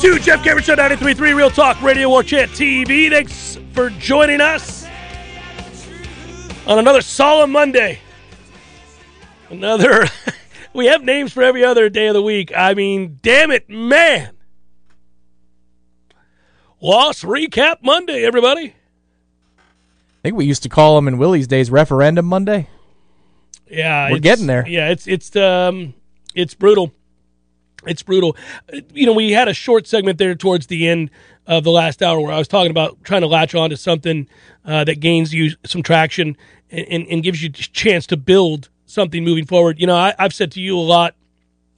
Two, Jeff Cameron Show 93.3 Real Talk Radio War Chant TV. Thanks for joining us on another solemn Monday. Another, we have names for every other day of the week. I mean, damn it, man. Loss Recap Monday, everybody. I think we used to call them in Willie's days Referendum Monday. Yeah, We're getting there. Yeah, it's it's um it's brutal. It's brutal. You know, we had a short segment there towards the end of the last hour where I was talking about trying to latch on to something uh, that gains you some traction and, and, and gives you a chance to build something moving forward. You know, I, I've said to you a lot,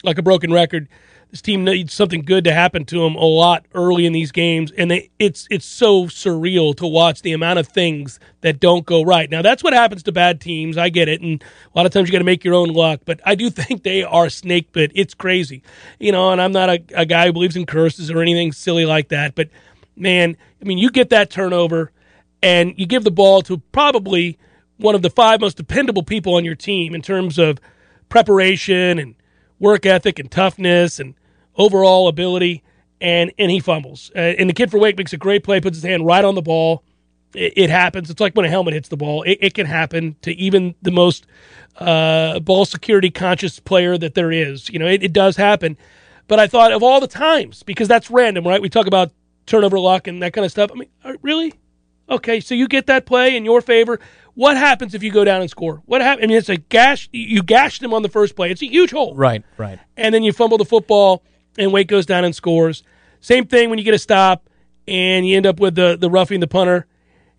like a broken record. This team needs something good to happen to them a lot early in these games, and they, it's it's so surreal to watch the amount of things that don't go right. Now that's what happens to bad teams. I get it, and a lot of times you got to make your own luck. But I do think they are snake bit. It's crazy, you know. And I'm not a, a guy who believes in curses or anything silly like that. But man, I mean, you get that turnover, and you give the ball to probably one of the five most dependable people on your team in terms of preparation and work ethic and toughness and overall ability, and and he fumbles. Uh, and the kid for Wake makes a great play, puts his hand right on the ball. It, it happens. It's like when a helmet hits the ball. It, it can happen to even the most uh, ball security conscious player that there is. You know, it, it does happen. But I thought of all the times because that's random, right? We talk about turnover luck and that kind of stuff. I mean, uh, really? Okay, so you get that play in your favor. What happens if you go down and score? What happens? I mean, it's a gash. You gashed them on the first play. It's a huge hole Right, right. and then you fumble the football, and Wake goes down and scores. Same thing when you get a stop, and you end up with the the roughing the punter.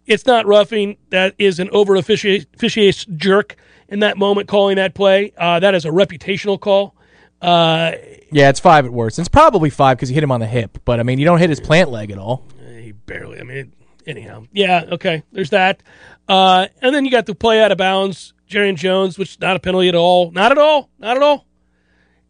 It's not roughing. That is an over officiate jerk in that moment calling that play. Uh, that is a reputational call. Uh, Yeah, it's five at worst. It's probably five because you hit him on the hip, but I mean, you don't hit his plant leg at all. he barely. I mean, anyhow. Yeah. Okay. There's that. Uh, and then you got the play out of bounds, Jarrian Jones, which is not a penalty at all. Not at all. Not at all.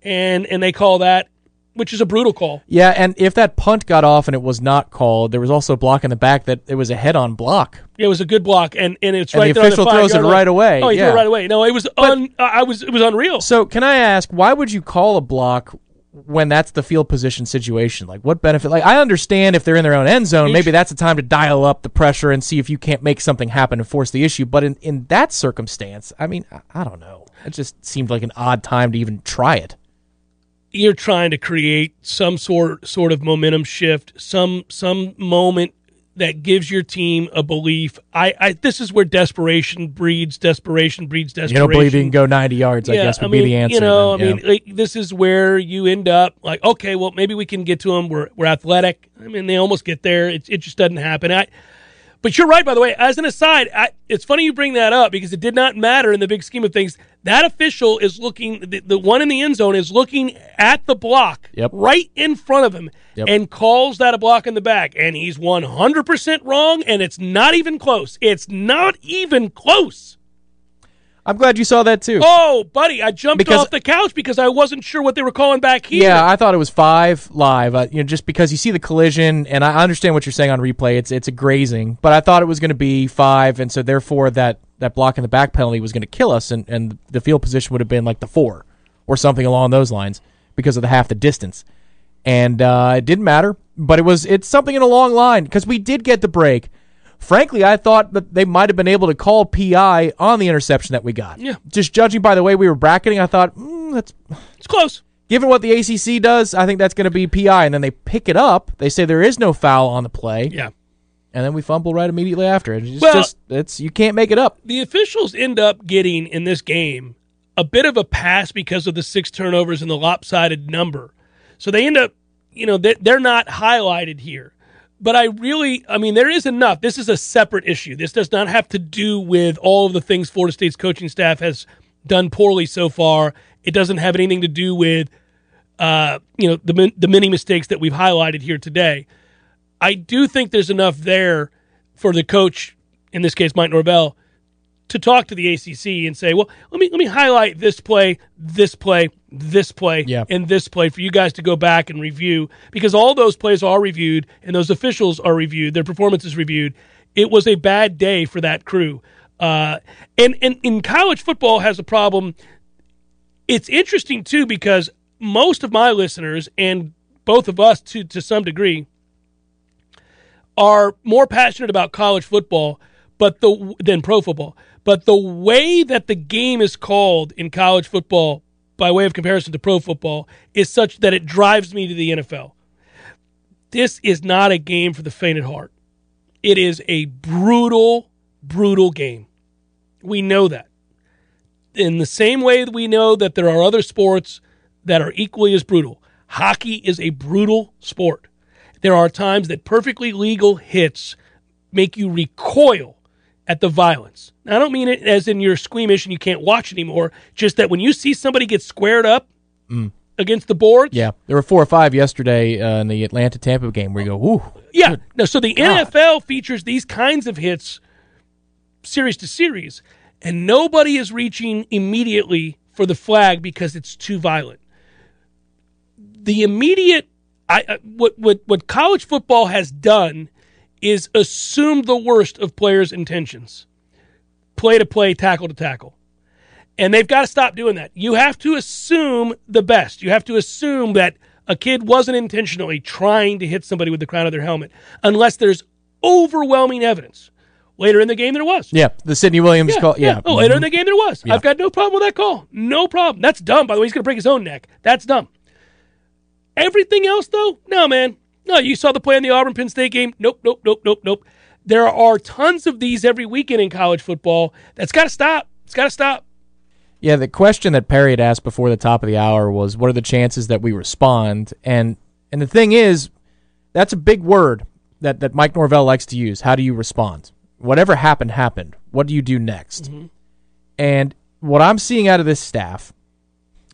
And and they call that, which is a brutal call. Yeah, and if that punt got off and it was not called, there was also a block in the back that it was a head-on block. It was a good block, and, and it's And right the there. on official the throws it line. right away, Oh, he threw yeah. it right away. No, it was un. uh, I was. It was unreal. So, can I ask, why would you call a block when that's the field position situation? Like, what benefit? Like, I understand if they're in their own end zone, maybe that's the time to dial up the pressure and see if you can't make something happen and force the issue. But in, in that circumstance, I mean, I, I don't know. It just seemed like an odd time to even try it. You're trying to create some sort sort of momentum shift, some some moment that gives your team a belief. I, I this is where desperation breeds desperation breeds desperation. You don't believe you can go 90 yards, I guess, would I mean, be the answer. You know, then, I yeah. mean, like, this is where you end up like, okay, well, maybe we can get to them. We're we're athletic. I mean, they almost get there. It it just doesn't happen. I, but you're right, by the way. As an aside, I, it's funny you bring that up because it did not matter in the big scheme of things. That official is looking. The, the one in the end zone is looking at the block Yep. right in front of him Yep. and calls that a block in the back, and he's 100 percent wrong, and it's not even close. It's not even close. I'm glad you saw that too. Oh, buddy, I jumped Because- off the couch because I wasn't sure what they were calling back here. Yeah, I thought it was five live. Uh, you know, just because you see the collision, and I understand what you're saying on replay. It's it's a grazing, but I thought it was going to be five, and so therefore that that block in the back penalty was going to kill us, and, and the field position would have been like the four or something along those lines because of the half the distance. And uh, it didn't matter, but it was it's something in a long line because we did get the break. Frankly, I thought that they might have been able to call PI on the interception that we got. Yeah. Just judging by the way we were bracketing, I thought mm, that's It's close. given what the ACC does, I think that's going to be PI. And then they pick it up. They say there is no foul on the play, Yeah. and then we fumble right immediately after. It's Well- just it's you can't make it up. the officials end up getting in this game a bit of a pass because of the six turnovers and the lopsided number. So they end up, you know, they- they're not highlighted here. But I really, I mean, there is enough. This is a separate issue. This does not have to do with all of the things Florida State's coaching staff has done poorly so far. It doesn't have anything to do with, uh, you know, the the many mistakes that we've highlighted here today. I do think there's enough there for the coach, in this case Mike Norvell, to talk to the ACC and say, well, let me let me highlight this play, this play, this play, Yeah. and this play for you guys to go back and review because all those plays are reviewed and those officials are reviewed, their performance is reviewed. It was a bad day for that crew. Uh, and, and in college football has a problem. It's interesting too because most of my listeners and both of us to to some degree are more passionate about college football but the than pro football but the way that the game is called in college football by way of comparison to pro football is such that it drives me to the NFL this is not a game for the faint at heart. It is a brutal brutal game. We know that. In the same way that we know that there are other sports that are equally as brutal hockey is a brutal sport. There are times that perfectly legal hits make you recoil at the violence. Now, I don't mean it as in you're squeamish and you can't watch anymore, just that when you see somebody get squared up against the boards, Yeah, there were four or five yesterday uh, in the Atlanta Tampa game where you go, "Ooh, yeah. No, so the God. NFL features these kinds of hits series to series, and nobody is reaching immediately for the flag because it's too violent. The immediate, I uh, what what what college football has done is assume the worst of players' intentions, play to play, tackle to tackle. And they've got to stop doing that. You have to assume the best. You have to assume that a kid wasn't intentionally trying to hit somebody with the crown of their helmet unless there's overwhelming evidence. Later in the game, there was. yeah." The Sidney Williams call, yeah. Oh, later in the mm-hmm. game, there was. Yeah. I've got no problem with that call. No problem. That's dumb. By the way, he's going to break his own neck. That's dumb. Everything else, though, no, man. No, you saw the play in the Auburn Penn State game. Nope, nope, nope, nope, nope. There are tons of these every weekend in college football. That's got to stop. It's got to stop. Yeah, the question that Perry had asked before the top of the hour was, "What are the chances that we respond?" And and the thing is, that's a big word that that Mike Norvell likes to use. How do you respond? Whatever happened, happened. What do you do next? Mm-hmm. And what I'm seeing out of this staff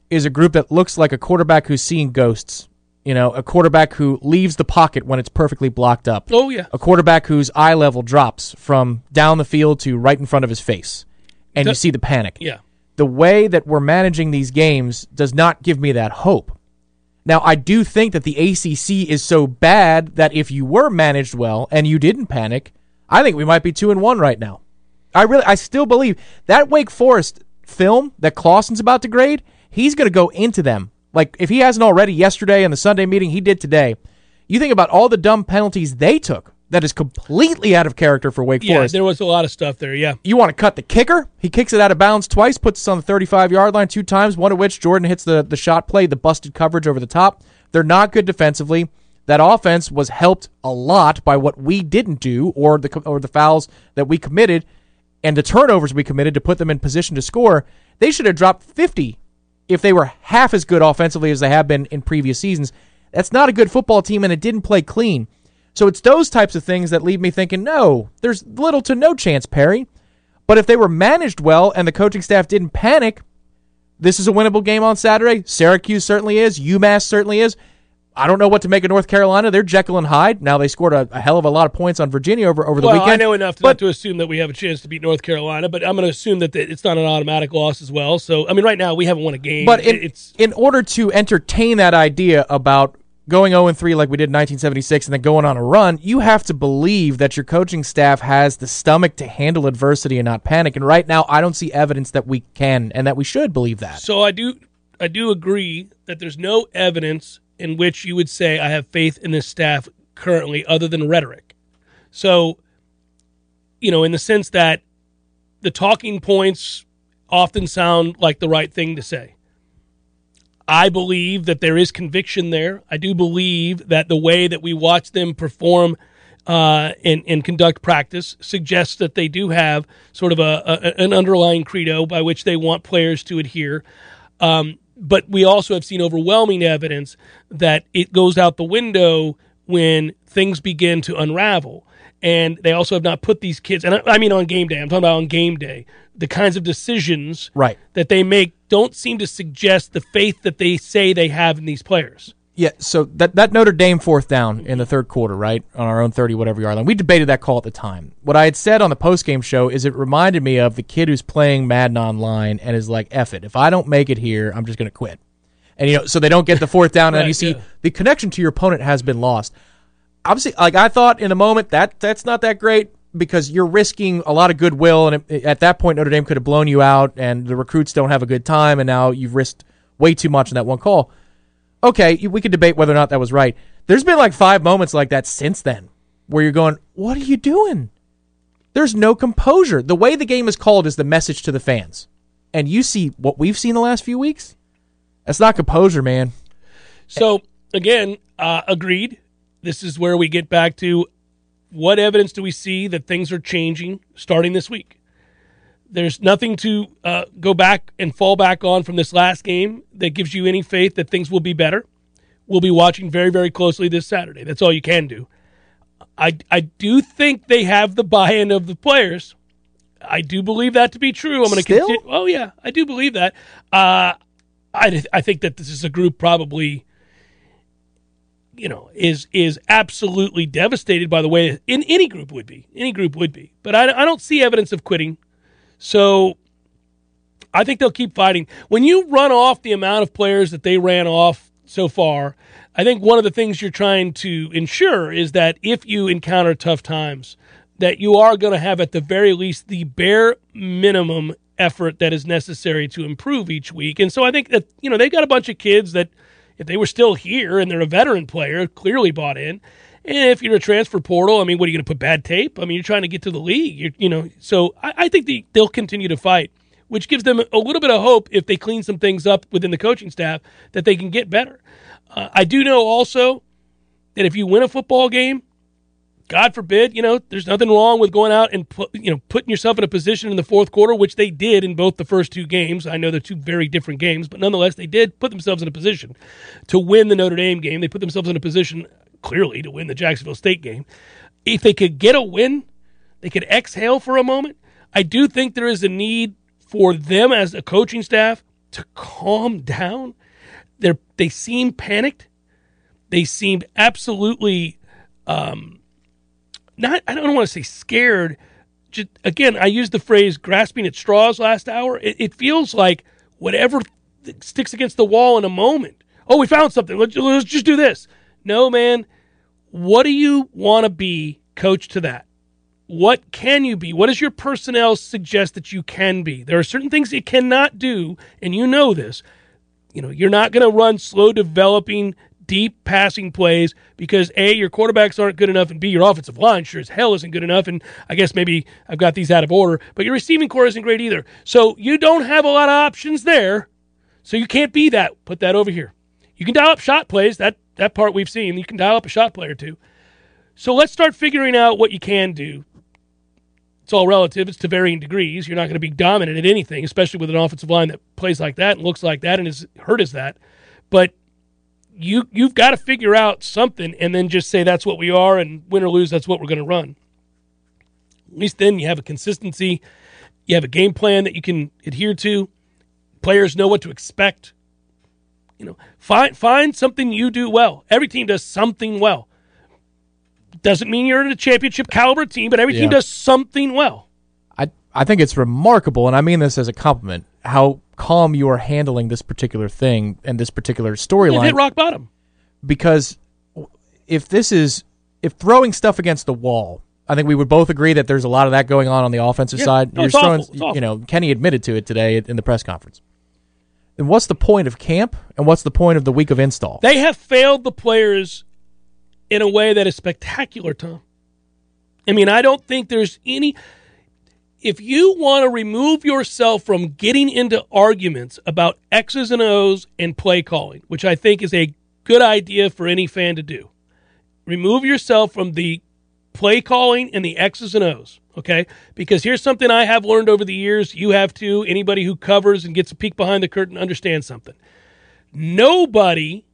is a group that looks like a quarterback who's seeing ghosts. You know, a quarterback who leaves the pocket when it's perfectly blocked up. Oh, yeah. A quarterback whose eye level drops from down the field to right in front of his face. And you see the panic Yeah. the way that we're managing these games does not give me that hope. Now, I do think that the ACC is so bad that if you were managed well and you didn't panic, I think we might be two and one right now. I really, I still believe that Wake Forest film that Clausen's about to grade, he's going to go into them. Like if he hasn't already yesterday in the Sunday meeting, he did today. You think about all the dumb penalties they took. That is completely out of character for Wake Yeah, Forest there was a lot of stuff there. Yeah. you want to cut the kicker? He kicks it out of bounds twice, puts us on the 35 yard line two times, one of which Jordan hits the, the shot play, the busted coverage over the top. They're not good defensively. That offense was helped a lot by what we didn't do or the or the fouls that we committed and the turnovers we committed to put them in position to score. They should have dropped 50 if they were half as good offensively as they have been in previous seasons. That's not a good football team and it didn't play clean. So it's those types of things that leave me thinking, no, there's little to no chance, Perry. But if they were managed well and the coaching staff didn't panic, this is a winnable game on Saturday. Syracuse certainly is. UMass certainly is. I don't know what to make of North Carolina. They're Jekyll and Hyde. Now they scored a, a hell of a lot of points on Virginia over, over the well, weekend. I know enough to, but not to assume that we have a chance to beat North Carolina, but I'm going to assume that the, it's not an automatic loss as well. So, I mean, right now we haven't won a game. But in, it's in order to entertain that idea about going 0 3 like we did in 1976 and then going on a run, you have to believe that your coaching staff has the stomach to handle adversity and not panic. And right now, I don't see evidence that we can and that we should believe that. So I do I do agree that there's no evidence in which you would say I have faith in this staff currently other than rhetoric. So, you know, in the sense that the talking points often sound like the right thing to say. I believe that there is conviction there. I do believe that the way that we watch them perform uh, and, and conduct practice suggests that they do have sort of a, a an underlying credo by which they want players to adhere. Um, but we also have seen overwhelming evidence that it goes out the window when things begin to unravel. And they also have not put these kids, and I, I mean on game day, I'm talking about on game day, the kinds of decisions Right. that they make don't seem to suggest the faith that they say they have in these players. Yeah, so that that Notre Dame fourth down in the third quarter, right on our own thirty whatever yard line. We debated that call at the time. What I had said on the post game show is it reminded me of the kid who's playing Madden online and is like, "F it, if I don't make it here, I'm just going to quit." And you know, so they don't get the fourth down, and you see yeah. the connection to your opponent has been lost. Obviously, like I thought in the moment that that's not that great because you're risking a lot of goodwill, and it, at that point Notre Dame could have blown you out, and the recruits don't have a good time, and now you've risked way too much in that one call okay, we could debate whether or not that was right. There's been like five moments like that since then where you're going, what are you doing? There's no composure. The way the game is called is the message to the fans. And you see what we've seen the last few weeks? That's not composure, man. So again, uh, agreed. This is where we get back to what evidence do we see that things are changing starting this week? There's nothing to uh, go back and fall back on from this last game that gives you any faith that things will be better. We'll be watching very, very closely this Saturday. That's all you can do. I, I do think they have the buy-in of the players. I do believe that to be true. I'm going to continue. Oh yeah, I do believe that. Uh, I I think that this is a group probably, you know, is is absolutely devastated by the way in any group would be. Any group would be. But I, I don't see evidence of quitting. So I think they'll keep fighting. When you run off the amount of players that they ran off so far, I think one of the things you're trying to ensure is that if you encounter tough times, that you are going to have at the very least the bare minimum effort that is necessary to improve each week. And so I think that, you know, they've got a bunch of kids that if they were still here and they're a veteran player, clearly bought in. And if you're a transfer portal, I mean, what are you going to put bad tape? I mean, you're trying to get to the league, you're, you know. So I, I think the, they'll continue to fight, which gives them a little bit of hope if they clean some things up within the coaching staff that they can get better. Uh, I do know also that if you win a football game, God forbid, you know, there's nothing wrong with going out and put, you know putting yourself in a position in the fourth quarter, which they did in both the first two games. I know they're two very different games, but nonetheless, they did put themselves in a position to win the Notre Dame game. They put themselves in a position clearly to win the Jacksonville State game. If they could get a win, they could exhale for a moment. I do think there is a need for them as a coaching staff to calm down. They they seem panicked. They seemed absolutely um, not I don't want to say scared. Just again, I used the phrase grasping at straws last hour. It, it feels like whatever sticks against the wall in a moment. Oh, we found something. Let's, let's just do this. No, man. What do you want to be, coach, to that? What can you be? What does your personnel suggest that you can be? There are certain things you cannot do, and you know this. You know, you're not going to run slow developing deep passing plays because A, your quarterbacks aren't good enough, and B, your offensive line sure as hell isn't good enough. And I guess maybe I've got these out of order, but your receiving corps isn't great either. So you don't have a lot of options there. So you can't be that. Put that over here. You can dial up shot plays. That that part we've seen. You can dial up a shot play or two. So let's start figuring out what you can do. It's all relative. It's to varying degrees. You're not going to be dominant at anything, especially with an offensive line that plays like that and looks like that and is hurt as that. But you you've got to figure out something and then just say that's what we are and win or lose that's what we're going to run. At least then you have a consistency, you have a game plan that you can adhere to. Players know what to expect. You know, find find something you do well. Every team does something well. Doesn't mean you're in a championship caliber team, but every team does something well. I I think it's remarkable, and I mean this as a compliment, how calm you are handling this particular thing and this particular storyline. hit rock bottom. because if this is if throwing stuff against the wall, I think we would both agree that there's a lot of that going on on the offensive Yeah. side. No, You're throwing, you know, Kenny admitted to it today in the press conference. Then what's the point of camp and what's the point of the week of install? They have failed the players in a way that is spectacular, Tom. I mean, I don't think there's any. If you want to remove yourself from getting into arguments about X's and O's and play calling, which I think is a good idea for any fan to do, remove yourself from the play calling and the X's and O's, okay? Because here's something I have learned over the years. You have too. Anybody who covers and gets a peek behind the curtain understands something. Nobody,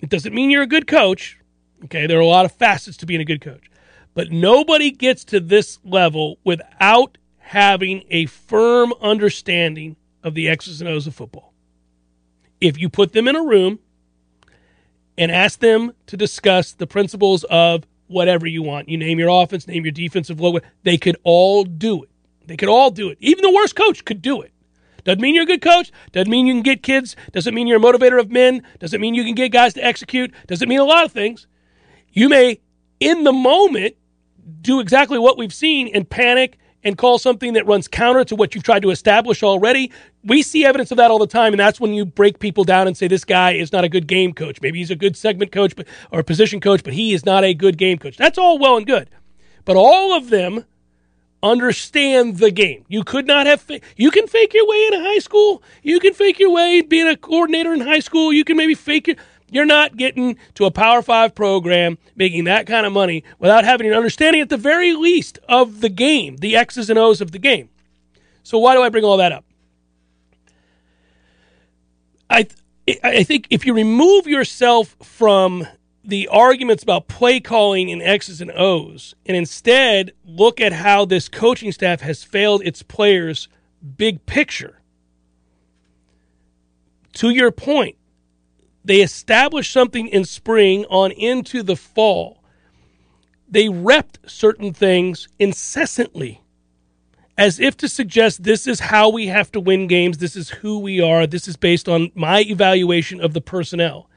it doesn't mean you're a good coach, okay? There are a lot of facets to being a good coach. But nobody gets to this level without having a firm understanding of the X's and O's of football. If you put them in a room and ask them to discuss the principles of whatever you want, you name your offense, name your defensive logo, they could all do it. They could all do it. Even the worst coach could do it. Doesn't mean you're a good coach. Doesn't mean you can get kids. Doesn't mean you're a motivator of men. Doesn't mean you can get guys to execute. Doesn't mean a lot of things. You may, in the moment, do exactly what we've seen and panic and call something that runs counter to what you've tried to establish already. We see evidence of that all the time, and that's when you break people down and say this guy is not a good game coach. Maybe he's a good segment coach, but or position coach, but he is not a good game coach. That's all well and good, but all of them understand the game. You could not have. Fa- you can fake your way in high school. You can fake your way being a coordinator in high school. You can maybe fake your. You're not getting to a Power Five program making that kind of money without having an understanding, at the very least, of the game, the X's and O's of the game. So why do I bring all that up? I I think if you remove yourself from the arguments about play calling in X's and O's and instead look at how this coaching staff has failed its players big picture. To your point, they established something in spring on into the fall. They repped certain things incessantly as if to suggest this is how we have to win games, this is who we are, this is based on my evaluation of the personnel.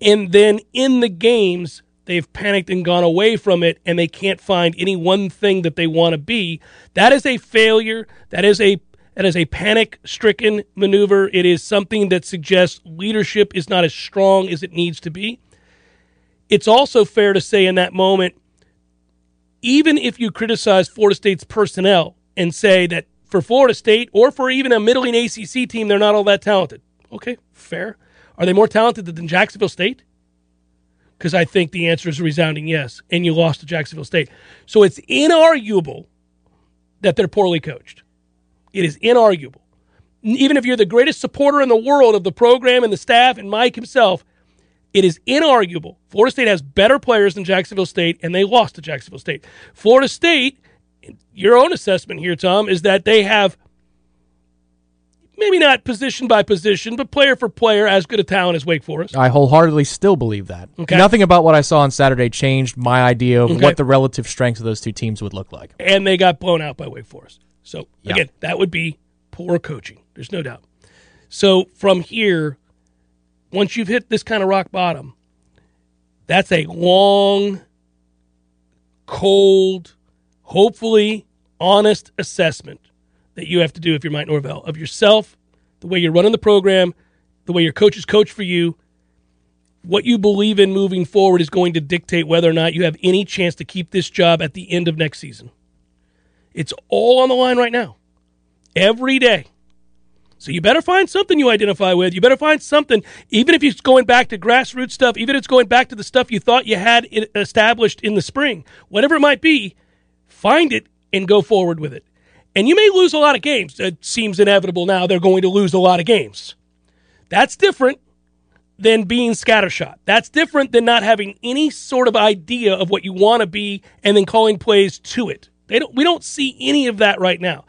And then in the games, they've panicked and gone away from it, and they can't find any one thing that they want to be. That is a failure. That is a that is a panic stricken maneuver. It is something that suggests leadership is not as strong as it needs to be. It's also fair to say in that moment, even if you criticize Florida State's personnel and say that for Florida State or for even a middling ACC team, they're not all that talented. Okay, fair. Are they more talented than Jacksonville State? Because I think the answer is a resounding yes, and you lost to Jacksonville State. So it's inarguable that they're poorly coached. It is inarguable. Even if you're the greatest supporter in the world of the program and the staff and Mike himself, it is inarguable. Florida State has better players than Jacksonville State, and they lost to Jacksonville State. Florida State, your own assessment here, Tom, is that they have maybe not position by position, but player for player, as good a talent as Wake Forest. I wholeheartedly still believe that. Okay. Nothing about what I saw on Saturday changed my idea of Okay. what the relative strengths of those two teams would look like. and they got blown out by Wake Forest. So Yeah. again, that would be poor coaching. There's no doubt. So from here, once you've hit this kind of rock bottom, that's a long, cold, hopefully honest assessment that you have to do if you're Mike Norvell of yourself, the way you're running the program, the way your coaches coach for you. What you believe in moving forward is going to dictate whether or not you have any chance to keep this job at the end of next season. It's all on the line right now. Every day. So you better find something you identify with. You better find something, even if it's going back to grassroots stuff, even if it's going back to the stuff you thought you had established in the spring, whatever it might be, find it and go forward with it. And you may lose a lot of games. It seems inevitable now they're going to lose a lot of games. That's different than being scattershot. That's different than not having any sort of idea of what you want to be and then calling plays to it. They don't we don't see any of that right now.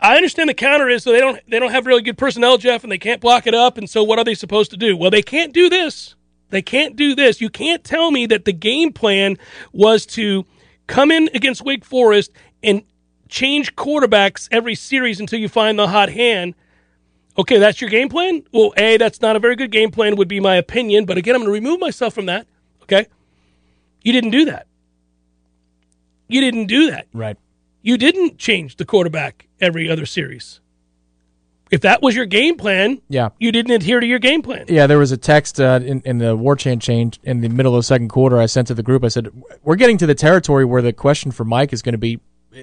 I understand the counter is so they don't they don't have really good personnel, Jeff, and they can't block it up. And so what are they supposed to do? Well, they can't do this. They can't do this. You can't tell me that the game plan was to come in against Wake Forest and change quarterbacks every series until you find the hot hand Okay, that's your game plan? Well, A, that's not a very good game plan, would be my opinion. But again, I'm going to remove myself from that. Okay? You didn't do that. You didn't do that. Right. You didn't change the quarterback every other series. If that was your game plan, Yeah. you didn't adhere to your game plan. Yeah, there was a text uh, in, in the war chant change in the middle of the second quarter. I sent to the group. I said, "We're getting to the territory where the question for Mike is going to be: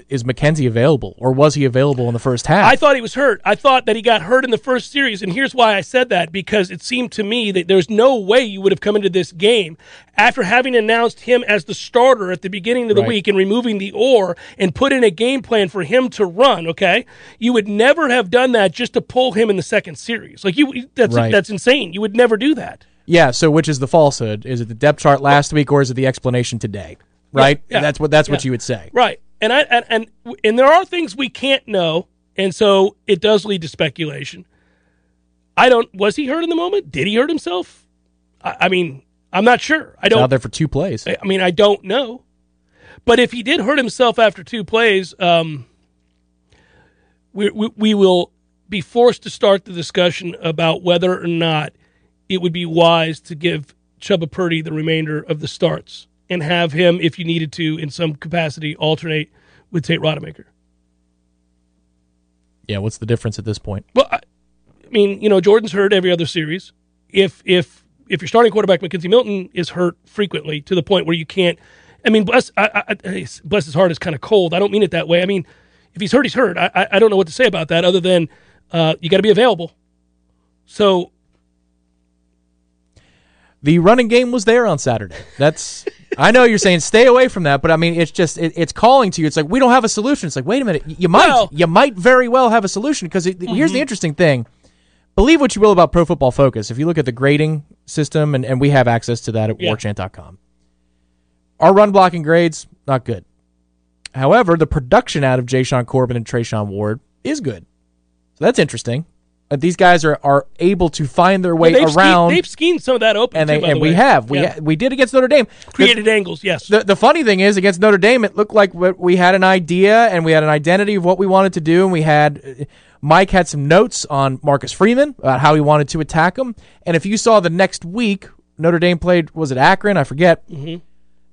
Is McKenzie available, or was he available in the first half?" I thought he was hurt. I thought that he got hurt in the first series, and here's why I said that because it seemed to me that there's no way you would have come into this game after having announced him as the starter at the beginning of the Right. week and removing the or and put in a game plan for him to run. Okay, you would never have done that just to pull him in the second series. Like you, that's Right. that's insane. You would never do that. yeah. So, which is the falsehood? Is it the depth chart last week, or is it the explanation today? Right. yeah, that's what that's what you would say. Right. And I and, and and there are things we can't know, and so it does lead to speculation. I don't. Was he hurt in the moment? Did he hurt himself? I, I mean, I'm not sure. I He's out don't. there for two plays. I mean, I don't know. But if he did hurt himself after two plays, um, we, we we will be forced to start the discussion about whether or not it would be wise to give Chubba Purdy the remainder of the starts and have him, if you needed to, in some capacity, alternate with Tate Rodemaker. Yeah. What's the difference at this point? Well, I, I mean, you know, Jordan's hurt every other series. If if if your starting quarterback McKenzie Milton is hurt frequently to the point where you can't, I mean, bless I, I, bless his heart is kind of cold. I don't mean it that way. I mean, if he's hurt, he's hurt. I I, I don't know what to say about that other than uh, you got to be available. So The running game was there on Saturday. That's I know you're saying stay away from that, but I mean it's just it, it's calling to you. It's like we don't have a solution. It's like wait a minute, you might Well- you might very well have a solution because here's the mm-hmm. interesting thing. Believe what you will about Pro Football Focus. If you look at the grading system, and, and we have access to that at Yeah. warchant.com, our run blocking grades not good. However, the production out of Jashaun Corbin and Treshaun Ward is good. So that's interesting. Uh, these guys are, are able to find their way they've ske- around, they've schemed some of that open, and they and the we have we Yeah. ha- we did against Notre Dame. created angles. Yes, The, the funny thing is, against Notre Dame, it looked like we had an idea and we had an identity of what we wanted to do, and we had uh, Mike had some notes on Marcus Freeman about how he wanted to attack him. And if you saw the next week, Notre Dame played was it Akron? I forget. Mm-hmm.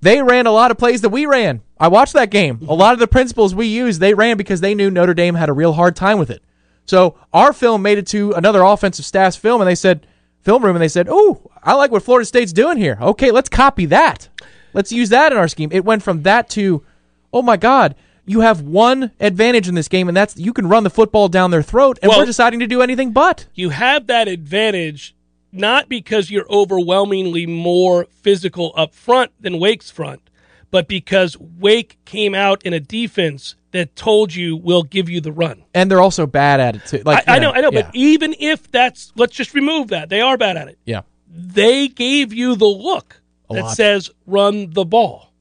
They ran a lot of plays that we ran. I watched that game. A mm-hmm. lot of the principles we used, they ran because they knew Notre Dame had a real hard time with it. So our film made it to another offensive staff's film, and they said film room, and they said, "Oh, I like what Florida State's doing here. Okay, let's copy that. Let's use that in our scheme." It went from that to, "Oh my God." You have one advantage in this game, and that's you can run the football down their throat, and Well- we're deciding to do anything but. you have that advantage not because you're overwhelmingly more physical up front than Wake's front, but because Wake came out in a defense that told you we'll give you the run. And they're also bad at it too. Like I, I you know, I know, yeah, but even if that's let's just remove that. They are bad at it. yeah, They gave you the look A that lot. says run the ball.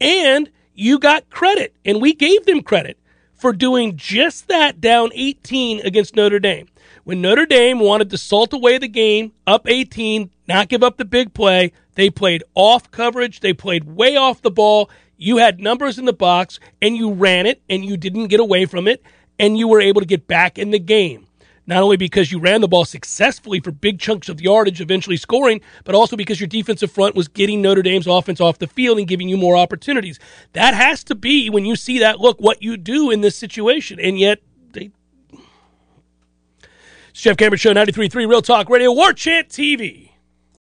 And you got credit, and we gave them credit for doing just that down 18 against Notre Dame. When Notre Dame wanted to salt away the game, up 18, not give up the big play, they played off coverage, they played way off the ball. You had numbers in the box, and you ran it, and you didn't get away from it, and you were able to get back in the game not only because you ran the ball successfully for big chunks of yardage, eventually scoring, but also because your defensive front was getting Notre Dame's offense off the field and giving you more opportunities. That has to be, when you see that look, what you do in this situation. And yet, they. It's Jeff Cameron Show, 93.3 Real Talk Radio, War Chant TV.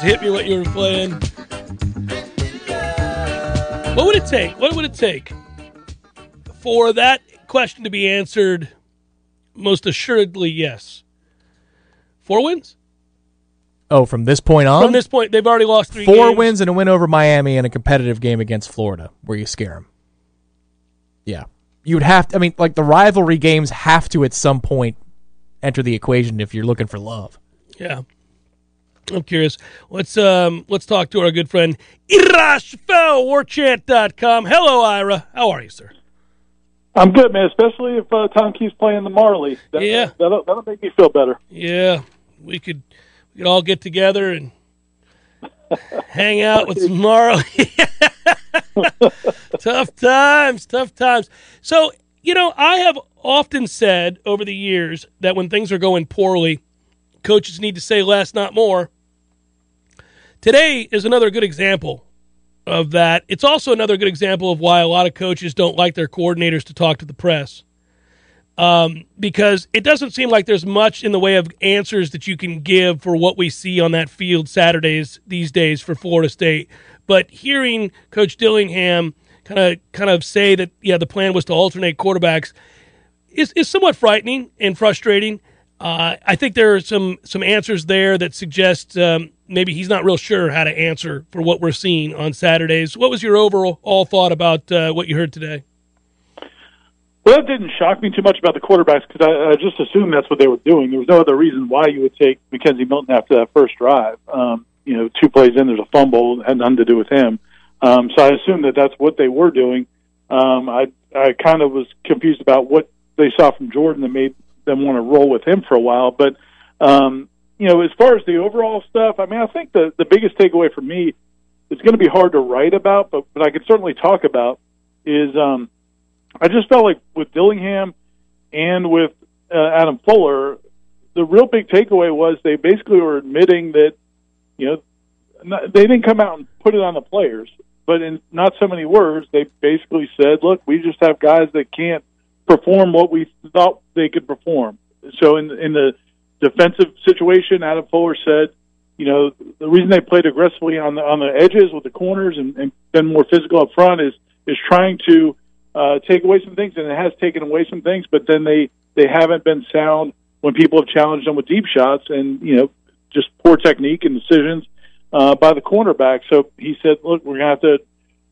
Hit me what you were playing. What would it take? What would it take for that question to be answered? Most assuredly, yes. Four wins? Oh, from this point on? From this point, they've already lost three Four games. wins and a win over Miami and a competitive game against Florida where you scare them. Yeah. You would have to, I mean, like the rivalry games have to at some point enter the equation if you're looking for love. Yeah. I'm curious. Let's um let's talk to our good friend Ira Schoffel, warchant.com. Hello, Ira. How are you, sir? I'm good, man. Especially if uh, Tom keeps playing the Marley. That, Yeah. that'll, that'll make me feel better. Yeah, we could we could all get together and hang out with some Marley. tough times, tough times. So, you know, I have often said over the years that when things are going poorly, coaches need to say less, not more. Today is another good example of that. It's also another good example of why a lot of coaches don't like their coordinators to talk to the press um, because it doesn't seem like there's much in the way of answers that you can give for what we see on that field Saturdays these days for Florida State. But hearing Coach Dillingham kind of kind of say that yeah the plan was to alternate quarterbacks is is somewhat frightening and frustrating. Uh, I think there are some some answers there that suggest um, maybe he's not real sure how to answer for what we're seeing on Saturdays. What was your overall thought about uh, what you heard today? Well, that didn't shock me too much about the quarterbacks because I, I just assumed that's what they were doing. There was no other reason why you would take McKenzie Milton after that first drive. Um, you know, two plays in, there's a fumble, had nothing to do with him. Um, so I assumed that that's what they were doing. Um, I I kind of was confused about what they saw from Jordan that made them want to roll with him for a while. But um, you know, as far as the overall stuff, I mean, I think the the biggest takeaway for me it's going to be hard to write about, but but I could certainly talk about is um, I just felt like with Dillingham and with uh, Adam Fuller, the real big takeaway was they basically were admitting that you know not, they didn't come out and put it on the players, but in not so many words, they basically said, "Look, we just have guys that can't perform what we thought they could perform." So in in the defensive situation, Adam Fuller said, "You know, the reason they played aggressively on the on the edges with the corners and, and been more physical up front is is trying to uh, take away some things, and it has taken away some things. But then they they haven't been sound when people have challenged them with deep shots, and you know, just poor technique and decisions uh, by the cornerback. So he said, "Look, we're gonna have to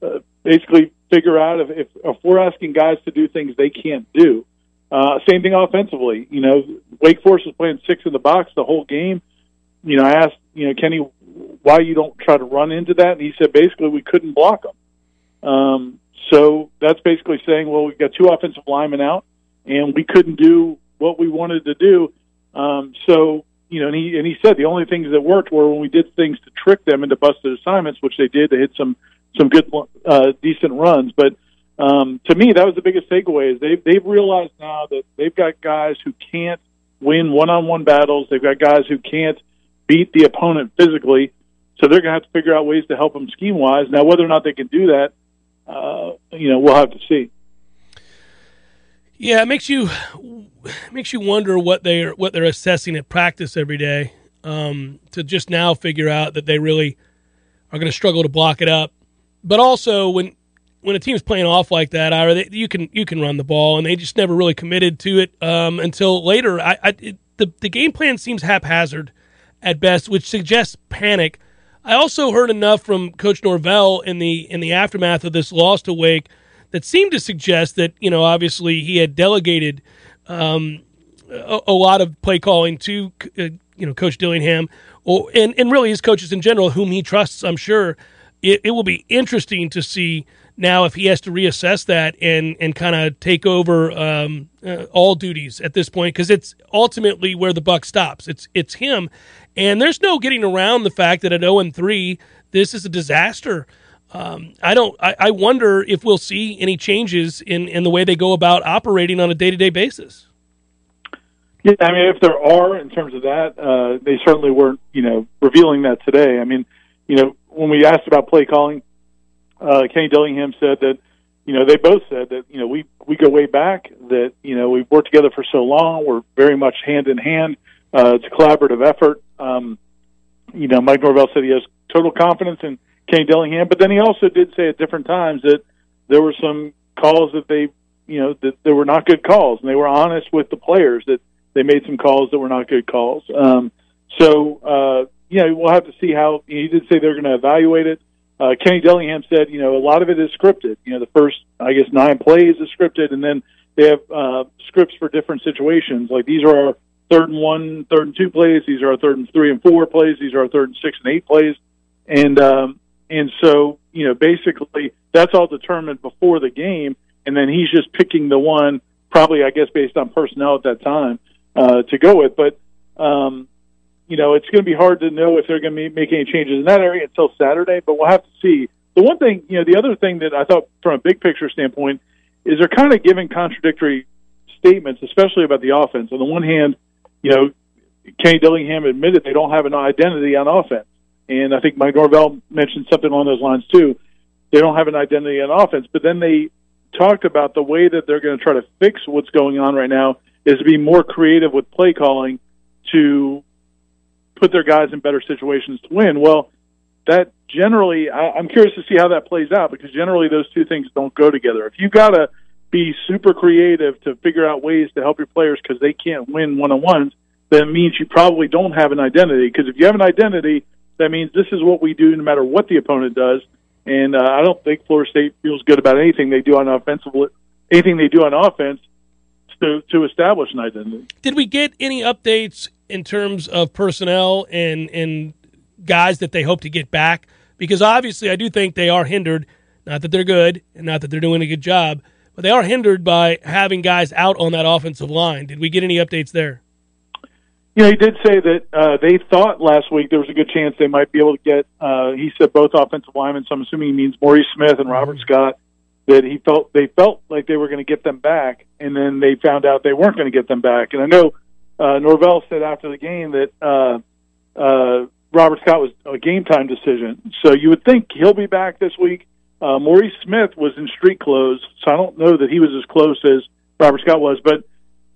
uh, basically figure out if, if if we're asking guys to do things they can't do." Uh, same thing offensively. You know, Wake Forest was playing six in the box the whole game. You know, I asked, you know, Kenny, why you don't try to run into that, and he said basically we couldn't block them. Um, so that's basically saying, well, we've got two offensive linemen out, and we couldn't do what we wanted to do. Um, so you know, and he and he said the only things that worked were when we did things to trick them into busted assignments, which they did. They hit some some good, uh, decent runs. But um, to me, that was the biggest takeaway: is they've they've realized now that they've got guys who can't win one-on-one battles. They've got guys who can't beat the opponent physically. So they're going to have to figure out ways to help them scheme wise. Now, whether or not they can do that, uh, you know, we'll have to see. Yeah, it makes you makes you wonder what they are what they're assessing at practice every day um, to just now figure out that they really are going to struggle to block it up. But also when when a team's playing off like that, Ira, they, you can you can run the ball, and they just never really committed to it um, until later. I, I it, the the game plan seems haphazard at best, which suggests panic. I also heard enough from Coach Norvell in the in the aftermath of this loss to Wake that seemed to suggest that you know obviously he had delegated um, a, a, lot of play calling to uh, you know Coach Dillingham, or and and really his coaches in general, whom he trusts. I'm sure it, it will be interesting to see now if he has to reassess that and and kind of take over um, uh, all duties at this point because it's ultimately where the buck stops. It's it's him, and there's no getting around the fact that at 0 and three, this is a disaster. Um, I don't. I, I, wonder if we'll see any changes in, in the way they go about operating on a day to day basis. Yeah, I mean, if there are in terms of that, uh, they certainly weren't, you know, revealing that today. I mean, you know, when we asked about play calling, uh, Kenny Dillingham said that, you know, they both said that, you know, we we go way back. That you know we've worked together for so long. We're very much hand in hand. Uh, it's a collaborative effort. Um, you know, Mike Norvell said he has total confidence in Kenny Dillingham, but then he also did say at different times that there were some calls that they, you know, that there were not good calls, and they were honest with the players that they made some calls that were not good calls. Um, so, uh, yeah, we'll have to see how. He did say they're going to evaluate it. Uh, Kenny Dillingham said, you know, a lot of it is scripted. You know, the first, I guess, nine plays is scripted, and then they have uh, scripts for different situations. Like these are our third and one, third and two plays. These are our third and three and four plays. These are our third and six and eight plays. And um, and so you know, basically, that's all determined before the game, and then he's just picking the one, probably I guess based on personnel at that time, uh, to go with. But um, you know, it's going to be hard to know if they're going to make any changes in that area until Saturday. But we'll have to see. The one thing, you know, the other thing that I thought from a big picture standpoint is they're kind of giving contradictory statements, especially about the offense. On the one hand, you know, Kenny Dillingham admitted they don't have an identity on offense. And I think Mike Norvell mentioned something along those lines too. They don't have an identity on offense, but then they talked about the way that they're going to try to fix what's going on right now is to be more creative with play calling to put their guys in better situations to win. Well, that generally, I, I'm curious to see how that plays out because generally those two things don't go together. If you got to be super creative to figure out ways to help your players because they can't win one on ones, then it means you probably don't have an identity. Because if you have an identity, that means this is what we do no matter what the opponent does. And uh, I don't think Florida State feels good about anything they do on offensive, anything they do on offense to to establish an identity. Did we get any updates in terms of personnel and and guys that they hope to get back? Because obviously, I do think they are hindered. Not that they're good, and not that they're doing a good job, but they are hindered by having guys out on that offensive line. Did we get any updates there? Know, he did say that uh, they thought last week there was a good chance they might be able to get. Uh, he said both offensive linemen, so I'm assuming he means Maurice Smith and Robert. Scott. That he felt they felt like they were going to get them back, and then they found out they weren't going to get them back. And I know uh, Norvell said after the game that uh, uh, Robert Scott was a game time decision, so you would think he'll be back this week. Uh, Maurice Smith was in street clothes, so I don't know that he was as close as Robert Scott was, but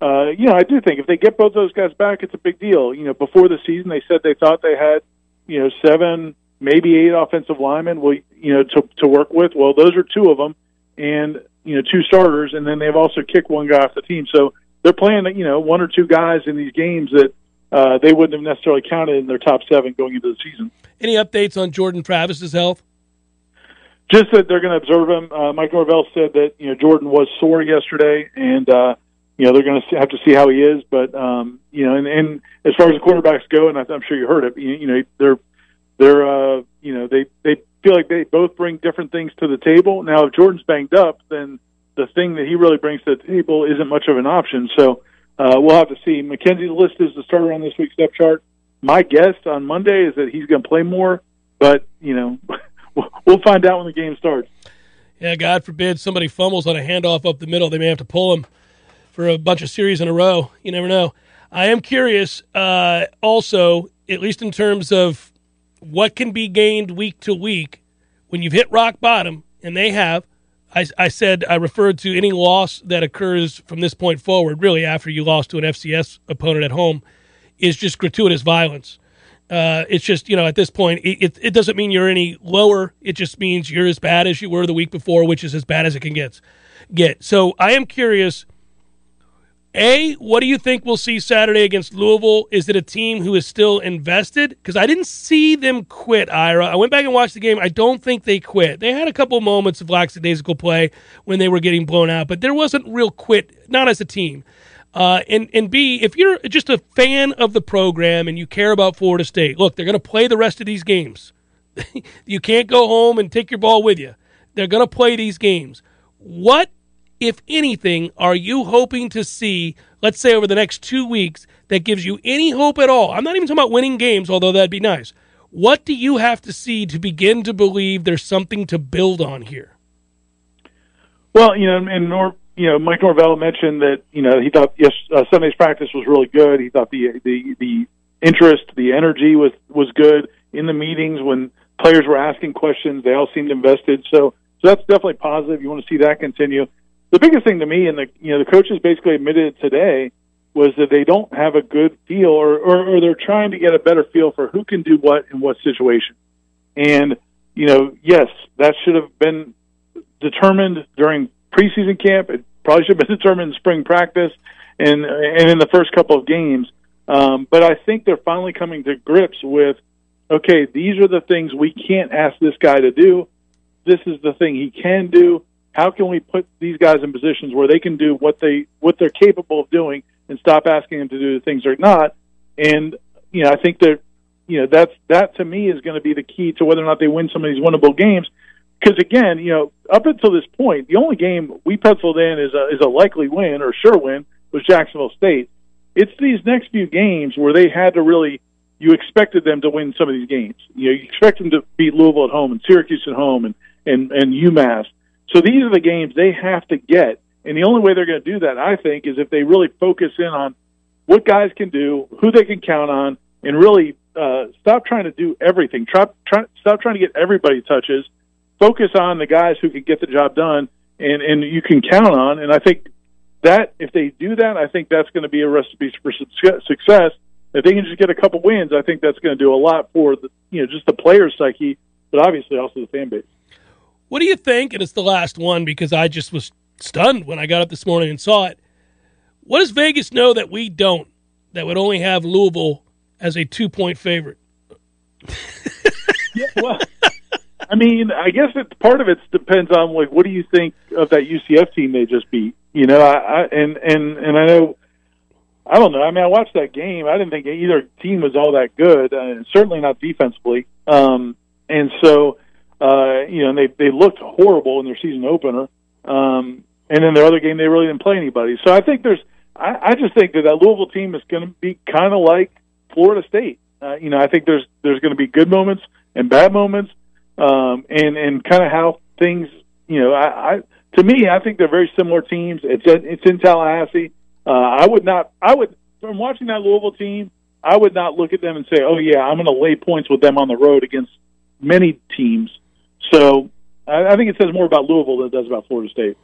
uh, you know, I do think if they get both those guys back, it's a big deal. You know, before the season, they said they thought they had, you know, seven, maybe eight offensive linemen, well, you know, to to work with. Well, those are two of them, and you know, two starters, and then they've also kicked one guy off the team. So they're playing, you know, one or two guys in these games that uh, they wouldn't have necessarily counted in their top seven going into the season. Any updates on Jordan Travis's health? Just that they're going to observe him. Uh, Mike Norvell said that you know Jordan was sore yesterday, and uh, you know they're going to have to see how he is. But um, you know, and, and as far as the quarterbacks go, and I'm sure you heard it, you, you know they're they're uh, you know they they feel like they both bring different things to the table. Now, if Jordan's banged up, then the thing that he really brings to the table isn't much of an option. So uh, we'll have to see. McKenzie list is the starter on this week's depth chart. My guess on Monday is that he's going to play more, but you know we'll find out when the game starts. Yeah, God forbid somebody fumbles on a handoff up the middle. They may have to pull him for a bunch of series in a row. You never know. I am curious, uh, also, at least in terms of what can be gained week to week when you've hit rock bottom, and they have. I, I said I referred to any loss that occurs from this point forward, really after you lost to an FCS opponent at home, is just gratuitous violence. Uh, it's just you know at this point it, it, it, doesn't mean you're any lower. It just means you're as bad as you were the week before, which is as bad as it can get. Get so I am curious a, what do you think we'll see Saturday against Louisville? Is it a team who is still invested? Because I didn't see them quit, Ira. I went back and watched the game. I don't think they quit. They had a couple moments of lackadaisical play when they were getting blown out, but there wasn't real quit, not as a team. Uh, and, and B, if you're just a fan of the program and you care about Florida State, look, they're going to play the rest of these games. you can't go home and take your ball with you. They're going to play these games. What if anything, are you hoping to see, let's say over the next two weeks, that gives you any hope at all? I'm not even talking about winning games, although that'd be nice. What do you have to see to begin to believe there's something to build on here? Well, you know, and Nor, you know, Mike Norvell mentioned that you know he thought yes, uh, Sunday's practice was really good. He thought the the the interest, the energy was was good in the meetings when players were asking questions. They all seemed invested. So, so that's definitely positive. You want to see that continue the biggest thing to me, and the you know the coaches basically admitted today, was that they don't have a good feel, or, or, or they're trying to get a better feel for who can do what in what situation. And you know, yes, that should have been determined during preseason camp. It probably should have been determined in spring practice and and in the first couple of games. Um, but I think they're finally coming to grips with, okay, these are the things we can't ask this guy to do. This is the thing he can do. How can we put these guys in positions where they can do what they what they're capable of doing and stop asking them to do the things they're not? And you know, I think that you know that's that to me is going to be the key to whether or not they win some of these winnable games. Because again, you know, up until this point, the only game we penciled in is a is a likely win or sure win was Jacksonville State. It's these next few games where they had to really you expected them to win some of these games. You know, you expect them to beat Louisville at home and Syracuse at home and and and UMass. So these are the games they have to get, and the only way they're going to do that, I think, is if they really focus in on what guys can do, who they can count on, and really uh, stop trying to do everything. Try, try, stop trying to get everybody touches. Focus on the guys who can get the job done, and and you can count on. And I think that if they do that, I think that's going to be a recipe for success. If they can just get a couple wins, I think that's going to do a lot for the you know just the players' psyche, but obviously also the fan base. What do you think? And it's the last one because I just was stunned when I got up this morning and saw it. What does Vegas know that we don't? That would only have Louisville as a two point favorite. yeah, well, I mean, I guess it's part of it depends on like what do you think of that UCF team they just beat? You know, I, I and and and I know. I don't know. I mean, I watched that game. I didn't think either team was all that good, uh, certainly not defensively. Um, and so, uh, you know, they they looked horrible in their season opener. Um, and then their other game, they really didn't play anybody. So I think there's, I, I just think that that Louisville team is going to be kind of like Florida State. Uh, you know, I think there's there's going to be good moments and bad moments, um, and and kind of how things. You know, I, I to me, I think they're very similar teams. It's it's in Tallahassee. Uh, I would not. I would from watching that Louisville team. I would not look at them and say, "Oh yeah, I'm going to lay points with them on the road against many teams." So I, I think it says more about Louisville than it does about Florida State.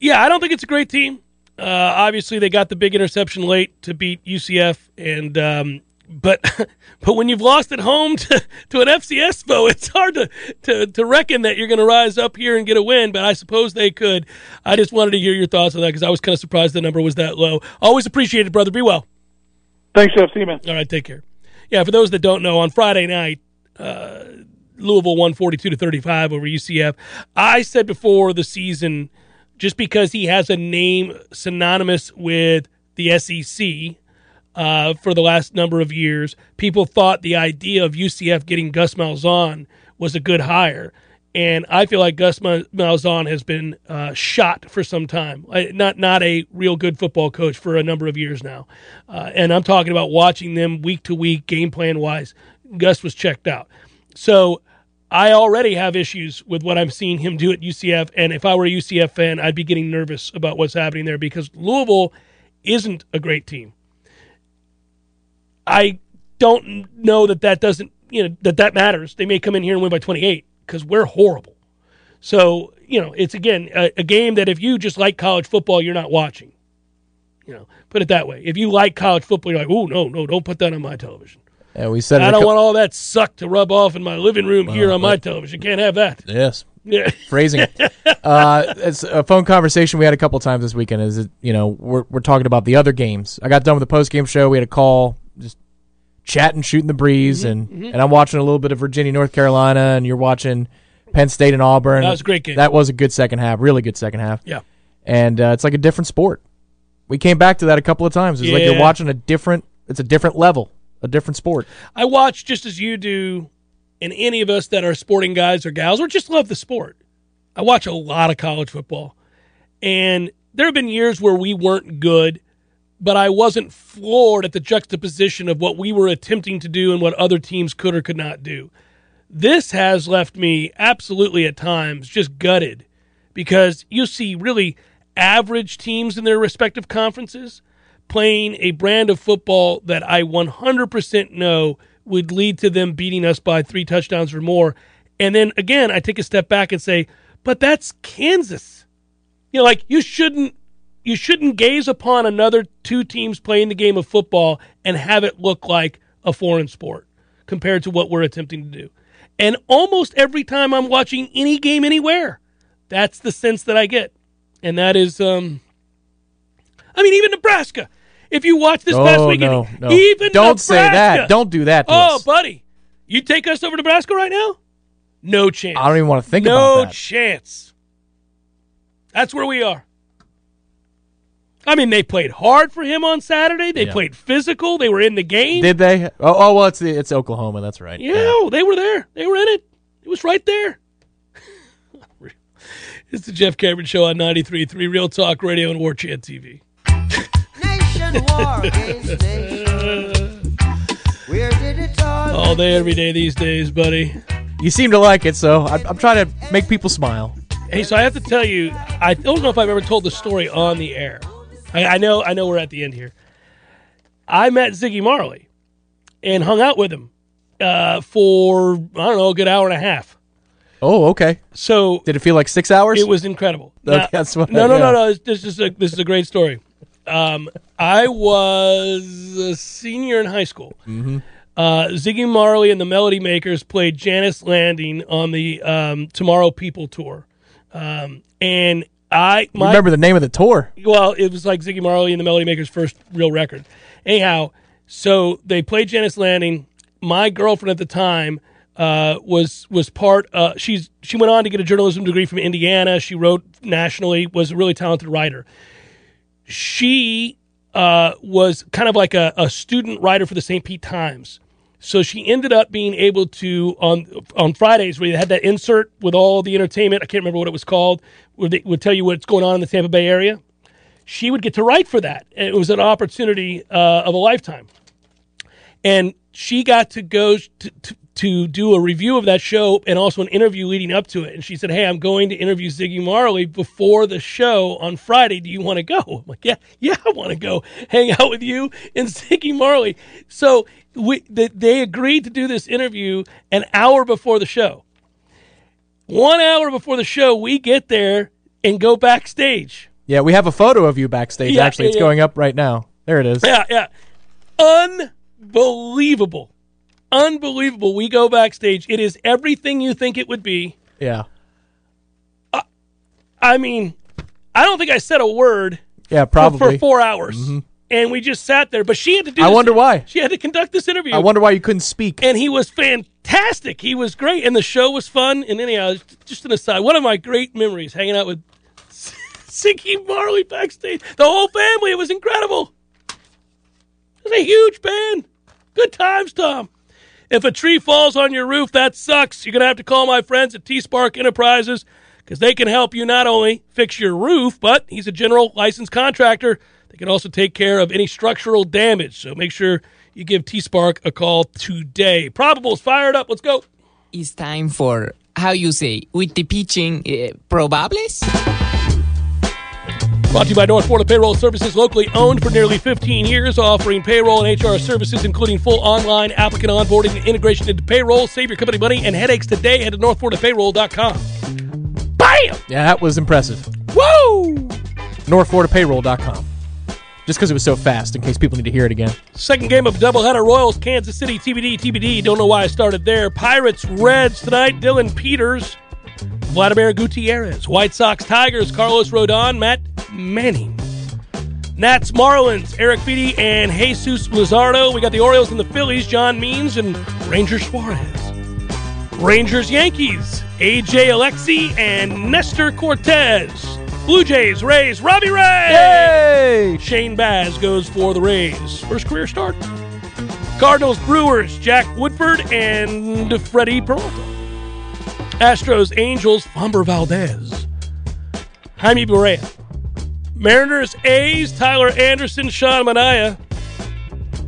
Yeah, I don't think it's a great team. Uh, obviously, they got the big interception late to beat UCF, and um, but but when you've lost at home to, to an FCS foe, it's hard to, to, to reckon that you're going to rise up here and get a win. But I suppose they could. I just wanted to hear your thoughts on that because I was kind of surprised the number was that low. Always appreciate it, brother. Be well. Thanks, Jeff. See you, man. All right, take care. Yeah, for those that don't know, on Friday night, uh, Louisville won 42 to 35 over UCF. I said before the season, just because he has a name synonymous with the SEC uh, for the last number of years. People thought the idea of UCF getting Gus Malzahn was a good hire. And I feel like Gus Malzahn has been uh, shot for some time. Not not a real good football coach for a number of years now. Uh, and I'm talking about watching them week to week, game plan wise. Gus was checked out. So I already have issues with what I'm seeing him do at UCF. And if I were a UCF fan, I'd be getting nervous about what's happening there because Louisville isn't a great team. I don't know that that doesn't you know that that matters. They may come in here and win by 28 because we're horrible. So you know it's again a, a, game that if you just like college football, you're not watching. You know, put it that way. If you like college football, you're like, oh no, no, don't put that on my television. Yeah, we said I don't co- want all that suck to rub off in my living room well, here on my television. Can't have that. Yes. Yeah. Phrasing. uh, it's a phone conversation we had a couple times this weekend. Is it, you know we're we're talking about the other games. I got done with the post game show. We had a call just chatting, shooting the breeze, mm-hmm, and mm-hmm. and I'm watching a little bit of Virginia, North Carolina, and you're watching Penn State and Auburn. That was a great game. That was a good second half, really good second half. Yeah, and uh, it's like a different sport. We came back to that a couple of times. It's yeah. like you're watching a different. It's a different level, a different sport. I watch just as you do, and any of us that are sporting guys or gals or just love the sport. I watch a lot of college football, and there have been years where we weren't good but I wasn't floored at the juxtaposition of what we were attempting to do and what other teams could or could not do. This has left me absolutely at times just gutted because you see really average teams in their respective conferences playing a brand of football that I 100% know would lead to them beating us by three touchdowns or more. And then again, I take a step back and say, but that's Kansas. You know, like you shouldn't you shouldn't gaze upon another two teams playing the game of football and have it look like a foreign sport compared to what we're attempting to do. And almost every time I'm watching any game anywhere, that's the sense that I get. And that is um I mean even Nebraska. If you watch this past Oh weekend, no, no! even Don't say that. Don't do that. To Oh, us. buddy. You take us over Nebraska right now? No chance. I don't even want to think no about that. No chance. That's where we are. I mean, they played hard for him on Saturday. They Yeah. played physical. They were in the game. Did they? Oh, oh well, it's it's Oklahoma. That's right. yeah, they were there. They were in it. It was right there. it's the Jeff Cameron Show on 93.3 Real Talk Radio and War Chant TV. All All day, every day these days, buddy. You seem to like it, so I'm, I'm trying to make people smile. Hey, so I have to tell you, I don't know if I've ever told the story on the air. I, I know, I know, we're at the end here. I met Ziggy Marley and hung out with him uh, for I don't know a good hour and a half. Oh, okay. So Did it feel like six hours? it was incredible. Okay, Now- that's what- no, no, no, yeah. no. This is a this is a great story. Um, I was a senior in high school. Mm-hmm. Uh, Ziggy Marley and the Melody Makers played Jannus Landing on the um, Tomorrow People tour, um, and I my Remember the name of the tour? well, it was like Ziggy Marley and the Melody Makers' first real record. Anyhow, so they played Jannus Landing. My girlfriend at the time uh, was was part. Uh, she's she went on to get a journalism degree from Indiana. She wrote nationally. Was a really talented writer. She uh, was kind of like a, a student writer for the St. Pete Times. So she ended up being able to on on Fridays where they had that insert with all the entertainment. I can't remember what it was called. Where they would tell you what's going on in the Tampa Bay area. She would get to write for that. It was an opportunity uh, of a lifetime, and she got to go to, to to do a review of that show and also an interview leading up to it. And she said, "Hey, I'm going to interview Ziggy Marley before the show on Friday. Do you want to go?" I'm like, "Yeah, yeah, I want to go hang out with you and Ziggy Marley." So we they, they agreed to do this interview an hour before the show. One hour before the show, we get there and go backstage. Yeah, we have a photo of you backstage. Yeah, actually, it's yeah, going up right now. There it is. Yeah, yeah. Unbelievable. Unbelievable. We go backstage. It is everything you think it would be. Yeah, I mean, I don't think I said a word yeah, for, probably. Mm-hmm. for four hours. And we just sat there. But she had to do I wonder why. She had to conduct this interview. I wonder why you couldn't speak. and he was fantastic. He was great, and the show was fun. And anyhow, just an aside, one of my great memories hanging out with Ziggy Marley backstage. The whole family. It was incredible. It was a huge band. Good times, Tom. If a tree falls on your roof, that sucks. You're gonna have to call my friends at T Spark Enterprises because they can help you not only fix your roof, but he's a general licensed contractor. They can also take care of any structural damage. So make sure you give T Spark a call today. Probables fired up. Let's go. It's time for how you say with the pitching uh, probables. Brought to you by North Florida Payroll Services, locally owned for nearly 15 years, offering payroll and HR services, including full online applicant onboarding and integration into payroll. Save your company money and headaches today. Head to northfloridapayroll.com. Bam! Yeah, that was impressive. Woo! NorthFloridaPayroll.com. Just because it was so fast, in case people need to hear it again. Second game of doubleheader Royals, Kansas City, TBD, TBD. Don't know why I started there. Pirates, Reds tonight. Dillon Peters, Vladimir Gutierrez. White Sox, Tigers, Carlos Rodon, Matt Manning. Nats, Marlins, Erick Fedde, and Jesus Luzardo. We got the Orioles and the Phillies, John Means and Ranger Suarez. Rangers, Yankees, AJ Alexy and Nestor Cortes. Blue Jays, Rays, Robbie Ray. Hey! Shane Baz goes for the Rays. First career start. Cardinals, Brewers, Jack Woodford and Freddy Peralta. Astros, Angels, Framber Valdez. Jaime Barria. Mariners, A's, Tyler Anderson, Sean Manaea.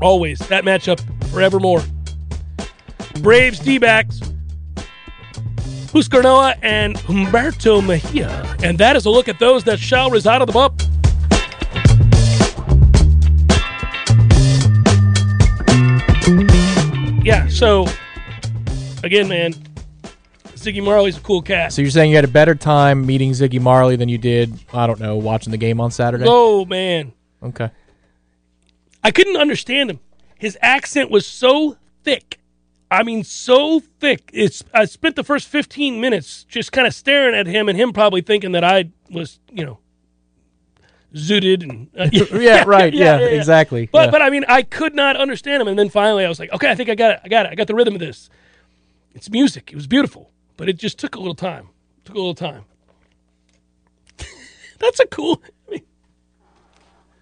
Always that matchup forevermore. Braves, D-backs. Huascar Ynoa and Humberto Mejia. And that is a look at those that shall reside on the bump. Yeah, so again, man, Ziggy Marley's a cool cat. So you're saying you had a better time meeting Ziggy Marley than you did, I don't know, watching the game on Saturday? Oh man, Okay. I couldn't understand him. His accent was so thick. I mean, so thick. It's. I spent the first 15 minutes just kind of staring at him, and him probably thinking that I was, you know, zooted and uh, Yeah, right. Yeah, exactly. But Yeah. but I mean, I could not understand him, and then finally, I was like, okay, I think I got it. I got it. I got the rhythm of this. It's music. It was beautiful, but it just took a little time. It Took a little time. That's a cool. I mean,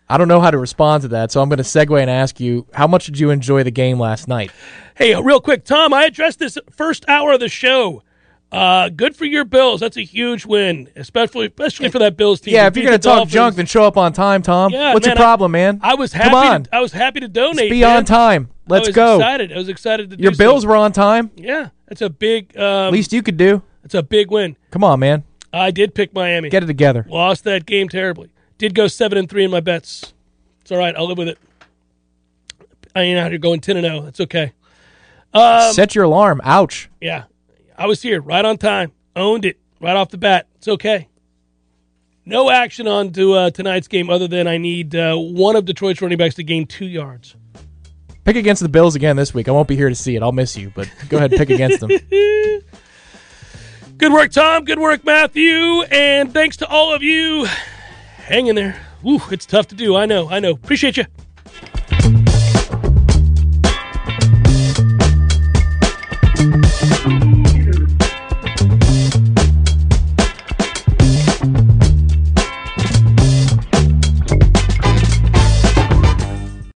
I don't know how to respond to that, so I'm going to segue and ask you, how much did you enjoy the game last night? Hey, uh, real quick, Tom, I addressed this first hour of the show. Uh, good for your Bills. That's a huge win, especially especially for that Bills team. Yeah, if you're going to talk Dolphins. junk, then show up on time, Tom. Yeah, What's man, your problem, man? I was happy. Come on. To, I was happy to donate. be man. on time. Let's I was go. Excited. I was excited to Your Bills so. were on time. Yeah, that's a big. Um, Least you could do. it's a big win. Come on, man. I did pick Miami. Get it together. Lost that game terribly. Did go seven and three in my bets. It's all right. I'll live with it. I ain't out here going ten and zero. That's okay. Um, Set your alarm. Ouch. Yeah, I was here right on time. Owned it right off the bat. It's okay. No action on to uh, tonight's game other than I need uh, one of Detroit's running backs to gain two yards. Pick against the Bills again this week. I won't be here to see it. I'll miss you, but go ahead and pick against them. Good work, Tom. Good work, Matthew. And thanks to all of you. Hang in there. Woo, it's tough to do. I know. I know. Appreciate you.